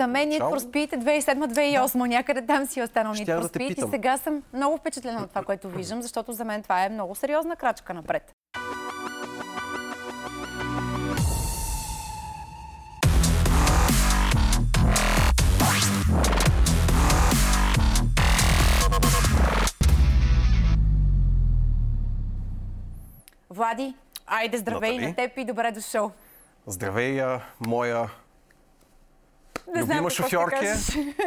За мен Need for Speed е 2007-2008, да. някъде там си е останал for Speed да и сега съм много впечатлена от това, което виждам, защото за мен това е много сериозна крачка напред. Влади, айде здравей Натали. на теб и добре дошъл. Здравей, моя не любима шофьорке,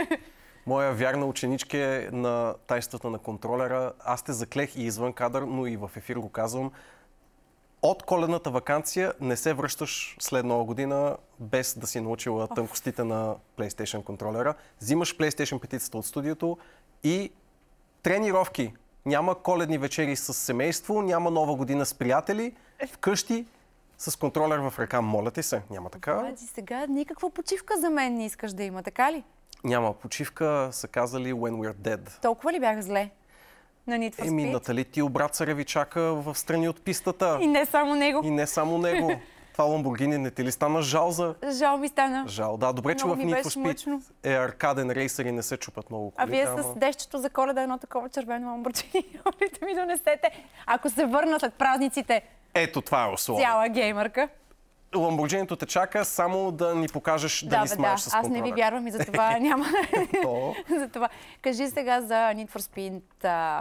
моя вярна ученичке на тайствата на контролера. Аз те заклех и извън кадър, но и в ефир го казвам. От коледната вакансия не се връщаш след нова година без да си научила тънкостите на PlayStation контролера. Взимаш PlayStation 5 от студиото и тренировки няма коледни вечери с семейство, няма нова година с приятели, вкъщи с контролер в ръка. Моля ти се, няма така. Влади, сега никаква почивка за мен не искаш да има, така ли? Няма почивка, са казали When We're Dead. Толкова ли бях зле? На Need for Еми, Натали, ти обрат ви чака в страни от пистата. И не само него. И не само него. Това Ламборгини не ти ли стана жал за... Жал ми стана. Жал, да. Добре, че в Need for Speed е аркаден рейсър и не се чупат много коли. А вие с дещето за коледа едно такова червено Ламборгини да ми донесете. Ако се върна след празниците, ето това е условие. Цяла геймърка. Ламборджинито те чака само да ни покажеш да, да ни смаеш да. с контролера. Аз не ви вярвам и за това няма. за това. Кажи сега за Need for Speed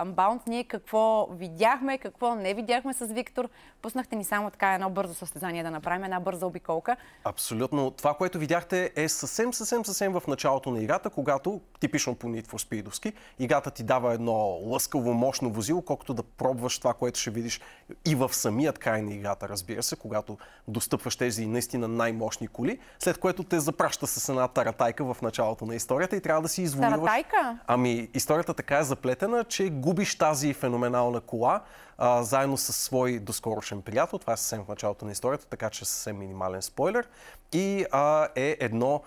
Unbound. Ние какво видяхме, какво не видяхме с Виктор. Пуснахте ни само така едно бързо състезание да направим, една бърза обиколка. Абсолютно. Това, което видяхте е съвсем, съвсем, съвсем в началото на играта, когато, типично по Need for Speedовски, играта ти дава едно лъскаво, мощно возило, колкото да пробваш това, което ще видиш и в самият край на играта, разбира се, когато достъпваш тези наистина най-мощни коли, след което те запраща с една таратайка в началото на историята и трябва да си извоюваш. Таратайка? Ами, историята така е заплетена, че губиш тази феноменална кола а, заедно с свой доскорошен приятел. Това е съвсем в началото на историята, така че съвсем минимален спойлер. И а, е едно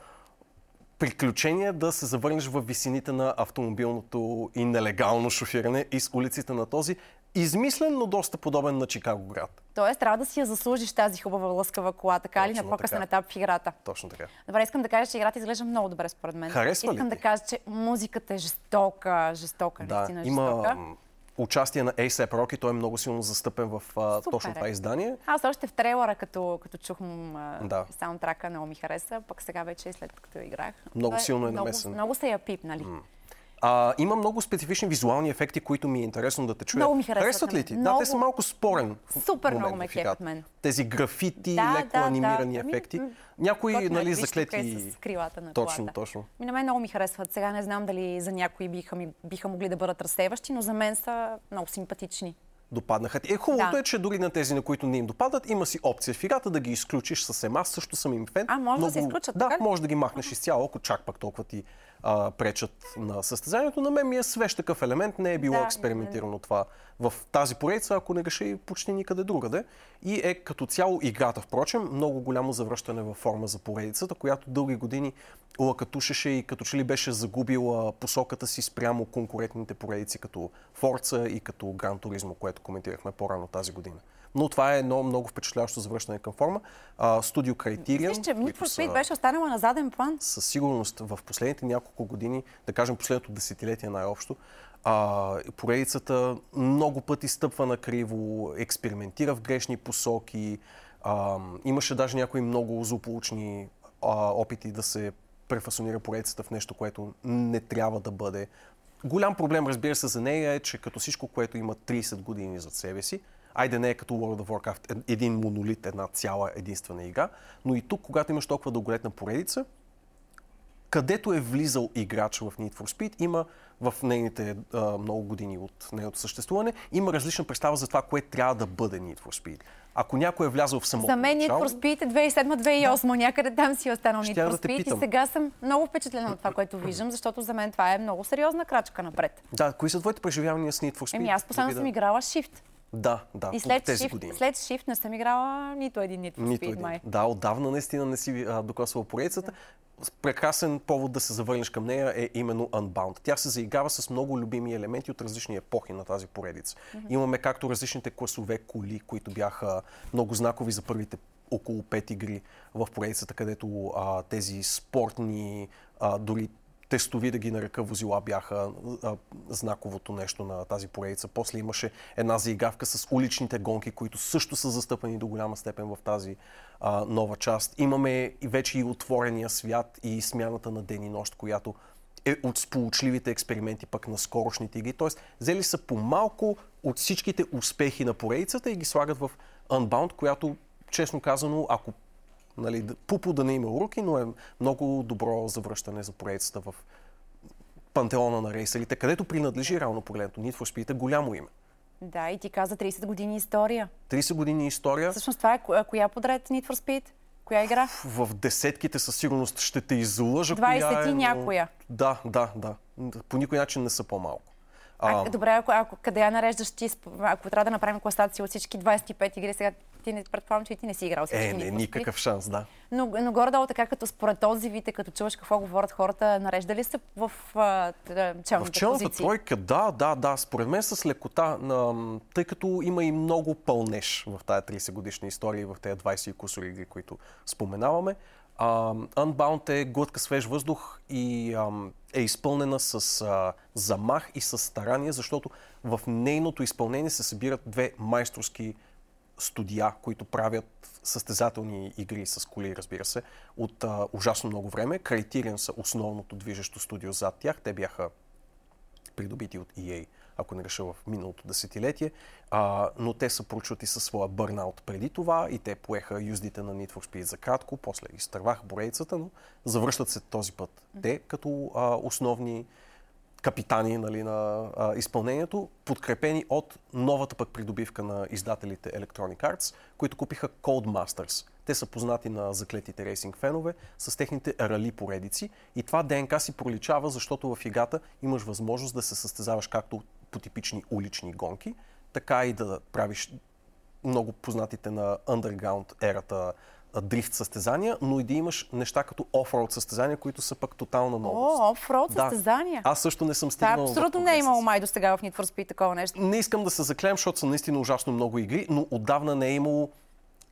приключение да се завърнеш в висините на автомобилното и нелегално шофиране из улиците на този измислен, но доста подобен на Чикаго град. Тоест, трябва да си я заслужиш тази хубава лъскава кола, така ли, на по-късен етап в играта. Точно така. Добре, искам да кажа, че играта изглежда много добре според мен. Харесва искам ли да кажа, че музиката е жестока, жестока, да, наистина има... жестока участие на ASAP Rocky. Той е много силно застъпен в а, точно това издание. Аз още в трейлера, като, като чух да. саундтрака, много ми хареса, пък сега вече след като играх. Много силно е намесен. Много, много се я пипнали. Mm. А, има много специфични визуални ефекти, които ми е интересно да те чуя. Много ми харесват. Харесват ли ти? Много... Да, те са малко спорен. Супер много ме кефят мен. Тези графити, да, леко да, анимирани да. ефекти. Някои, Точно, нали, заклети... С крилата на точно, колата. точно. Ми на мен много ми харесват. Сега не знам дали за някои биха, ми, биха могли да бъдат разсеващи, но за мен са много симпатични допаднаха. Е, хубавото да. е, че дори на тези, на които не им допадат, има си опция в играта да ги изключиш съвсем. Аз също съм им фен. А, може Много... да се изключат, Да, така? може да ги махнеш изцяло, ако чак пак толкова ти а, пречат на състезанието. На мен ми е свеж такъв елемент, не е било да, експериментирано това в тази поредица, ако не реши почти никъде другаде. И е като цяло играта, впрочем, много голямо завръщане във форма за поредицата, която дълги години лакатушеше и като че ли беше загубила посоката си спрямо конкурентните поредици като Forza и като Gran Turismo, което коментирахме по-рано тази година. Но това е едно много впечатляващо завръщане към форма. Студио Criterion. Виж, че Need беше останала на заден план. Със сигурност в последните няколко години, да кажем последното десетилетие най-общо, а, поредицата много пъти стъпва на криво, експериментира в грешни посоки. А, имаше даже някои много злополучни а, опити да се префасонира поредицата в нещо, което не трябва да бъде. Голям проблем, разбира се, за нея е, че като всичко, което има 30 години зад себе си, айде не е като World of Warcraft, един монолит, една цяла единствена игра, но и тук, когато имаш толкова дълголетна поредица, където е влизал играч в Need for Speed, има в нейните а, много години от нейното съществуване, има различна представа за това, кое трябва да бъде Need for Speed. Ако някой е влязъл в самото За мен Need for Speed е 2007-2008, да. някъде там си е останал Need for Speed да и сега съм много впечатлена от това, което виждам, защото за мен това е много сериозна крачка напред. Да, кои са твоите преживявания с Need for Speed? Еми аз последно съм играла Shift. Да, да. И след тези shift, години. след Shift не съм играла нито един нито нито един. май. Да, отдавна наистина не си докосвала поредицата. Да. Прекрасен повод да се завърнеш към нея е именно Unbound. Тя се заиграва с много любими елементи от различни епохи на тази поредица. Mm-hmm. Имаме както различните класове коли, които бяха много знакови за първите около 5 игри в поредицата, където а, тези спортни а, дори тестови, да ги нарека возила, бяха а, знаковото нещо на тази поредица. После имаше една заигавка с уличните гонки, които също са застъпени до голяма степен в тази а, нова част. Имаме вече и отворения свят и смяната на ден и нощ, която е от сполучливите експерименти пък на скорошните игри. Тоест, взели са по-малко от всичките успехи на поредицата и ги слагат в Unbound, която, честно казано, ако нали, Пупо да не има уроки, но е много добро завръщане за поредицата в пантеона на рейсерите, където принадлежи реално погледнато Need for Speed е голямо име. Да, и ти каза 30 години история. 30 години история. Всъщност това е коя подред Need for Speed? Коя игра? В десетките със сигурност ще те излъжа 20 коя е, но... някоя. Да, да, да. По никой начин не са по-малко. А, а, добре, ако, ако къде я нареждаш ти, ако трябва да направим класация от всички 25 игри, сега ти не предполагам, че и ти не си играл всички. Е, не, никакъв шанс, да. Но, но горе-долу така, като според този вид, като чуваш какво говорят хората, нарежда ли се в а, челната В челната тройка, да, да, да. Според мен с лекота, на, тъй като има и много пълнеж в тая 30 годишна история и в тези 20 кусори игри, които споменаваме. Uh, Unbound е глътка свеж въздух и uh, е изпълнена с uh, замах и с старание, защото в нейното изпълнение се събират две майсторски студия, които правят състезателни игри с коли, разбира се, от uh, ужасно много време. Criterion са основното движещо студио зад тях. Те бяха придобити от EA ако не реша в миналото десетилетие, а, но те са прочути със своя бърнаут преди това и те поеха юздите на Need for Speed за кратко, после изтървах борейцата, но завръщат се този път. Те като а, основни капитани нали, на а, изпълнението, подкрепени от новата пък придобивка на издателите Electronic Arts, които купиха Codemasters. Те са познати на заклетите рейсинг фенове с техните рали поредици и това ДНК си проличава, защото в играта имаш възможност да се състезаваш както по типични улични гонки, така и да правиш много познатите на underground ерата дрифт състезания, но и да имаш неща като офроуд състезания, които са пък тотална новост. О, офроуд да. състезания? Аз също не съм стигнал. Да, абсолютно не е имало май до сега в Need for Speed такова нещо. Не искам да се заклеям, защото са наистина ужасно много игри, но отдавна не е имало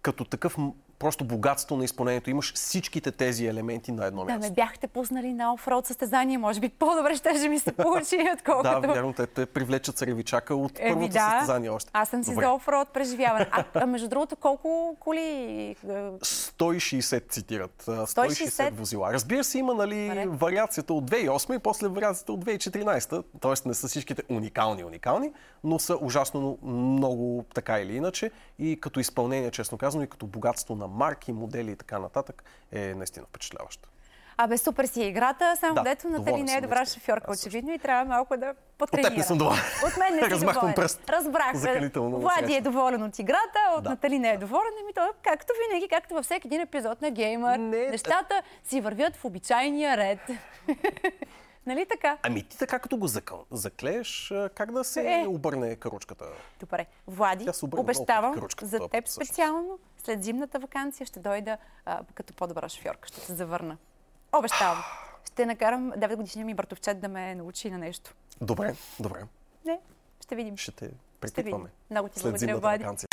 като такъв просто богатство на изпълнението. Имаш всичките тези елементи на едно място. Да, ме бяхте пуснали на офроуд състезание. Може би по-добре ще ми се получи, отколкото... да, вярно, те, те привлечат царевичака от Еми, първото да. състезание още. Аз съм си добре. за офроуд преживяване. А, а, между другото, колко коли... 160 цитират. 160, 160 возила. Разбира се, има нали, Добре. вариацията от 2008 и после вариацията от 2014. Тоест не са всичките уникални, уникални, но са ужасно много така или иначе. И като изпълнение, честно казано, и като богатство на марки, модели и така нататък е наистина впечатляващо. Абе, супер си е играта, само да, дето Натали не е добра шофьорка, очевидно, и трябва малко да потренира. От теб не съм доволен. От мен не си Размахвам пръст. Разбрах. Влади е доволен от играта, от да. Натали не е доволен. Ами то, както винаги, както във всеки един епизод на Геймър, не... нещата си вървят в обичайния ред. Нали така? Ами ти така като го закъл, заклееш, как да се е. обърне каручката? Добре. Влади, обещавам за теб път, специално след зимната вакансия ще дойда а, като по-добра шофьорка. Ще се завърна. Обещавам. Ще накарам 9 годишния ми братовчет да ме научи на нещо. Добре, добре. Не, ще видим. Ще те припитваме. Много ти След благодаря, Влади. Вакансия.